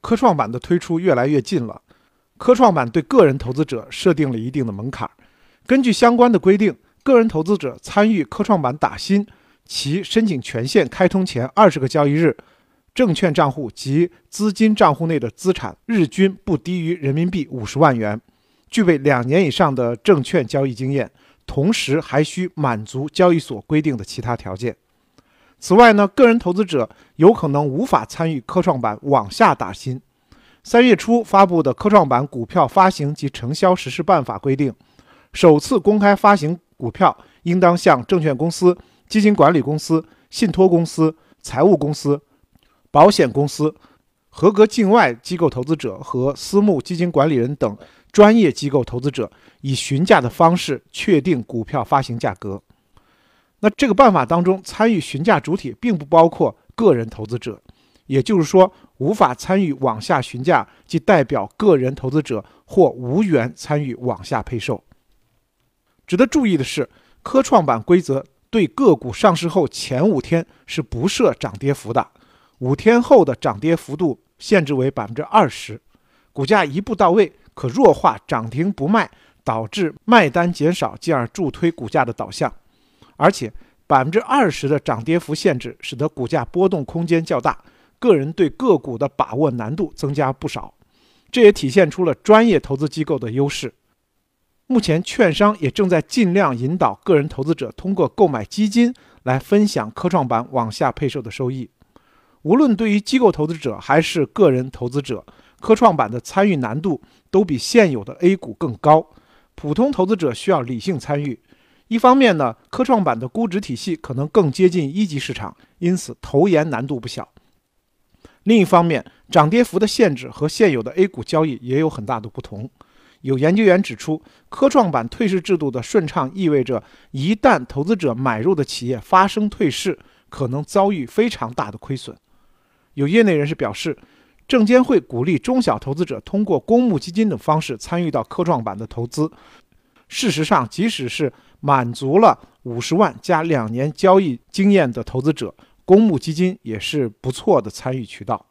科创板的推出越来越近了。科创板对个人投资者设定了一定的门槛。根据相关的规定，个人投资者参与科创板打新，其申请权限开通前二十个交易日，证券账户及资金账户内的资产日均不低于人民币五十万元，具备两年以上的证券交易经验，同时还需满足交易所规定的其他条件。此外呢，个人投资者有可能无法参与科创板网下打新。三月初发布的《科创板股票发行及承销实施办法》规定，首次公开发行股票应当向证券公司、基金管理公司、信托公司、财务公司、保险公司、合格境外机构投资者和私募基金管理人等专业机构投资者，以询价的方式确定股票发行价格。那这个办法当中，参与询价主体并不包括个人投资者。也就是说，无法参与网下询价，即代表个人投资者或无缘参与网下配售。值得注意的是，科创板规则对个股上市后前五天是不设涨跌幅的，五天后的涨跌幅度限制为百分之二十。股价一步到位，可弱化涨停不卖，导致卖单减少，进而助推股价的导向。而且，百分之二十的涨跌幅限制，使得股价波动空间较大。个人对个股的把握难度增加不少，这也体现出了专业投资机构的优势。目前，券商也正在尽量引导个人投资者通过购买基金来分享科创板往下配售的收益。无论对于机构投资者还是个人投资者，科创板的参与难度都比现有的 A 股更高。普通投资者需要理性参与。一方面呢，科创板的估值体系可能更接近一级市场，因此投研难度不小。另一方面，涨跌幅的限制和现有的 A 股交易也有很大的不同。有研究员指出，科创板退市制度的顺畅意味着，一旦投资者买入的企业发生退市，可能遭遇非常大的亏损。有业内人士表示，证监会鼓励中小投资者通过公募基金等方式参与到科创板的投资。事实上，即使是满足了五十万加两年交易经验的投资者。公募基金也是不错的参与渠道。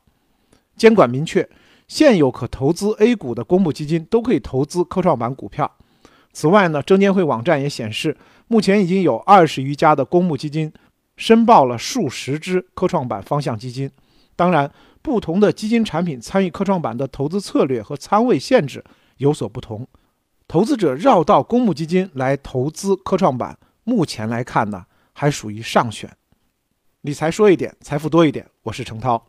监管明确，现有可投资 A 股的公募基金都可以投资科创板股票。此外呢，证监会网站也显示，目前已经有二十余家的公募基金申报了数十只科创板方向基金。当然，不同的基金产品参与科创板的投资策略和仓位限制有所不同。投资者绕道公募基金来投资科创板，目前来看呢，还属于上选。理财说一点，财富多一点。我是程涛。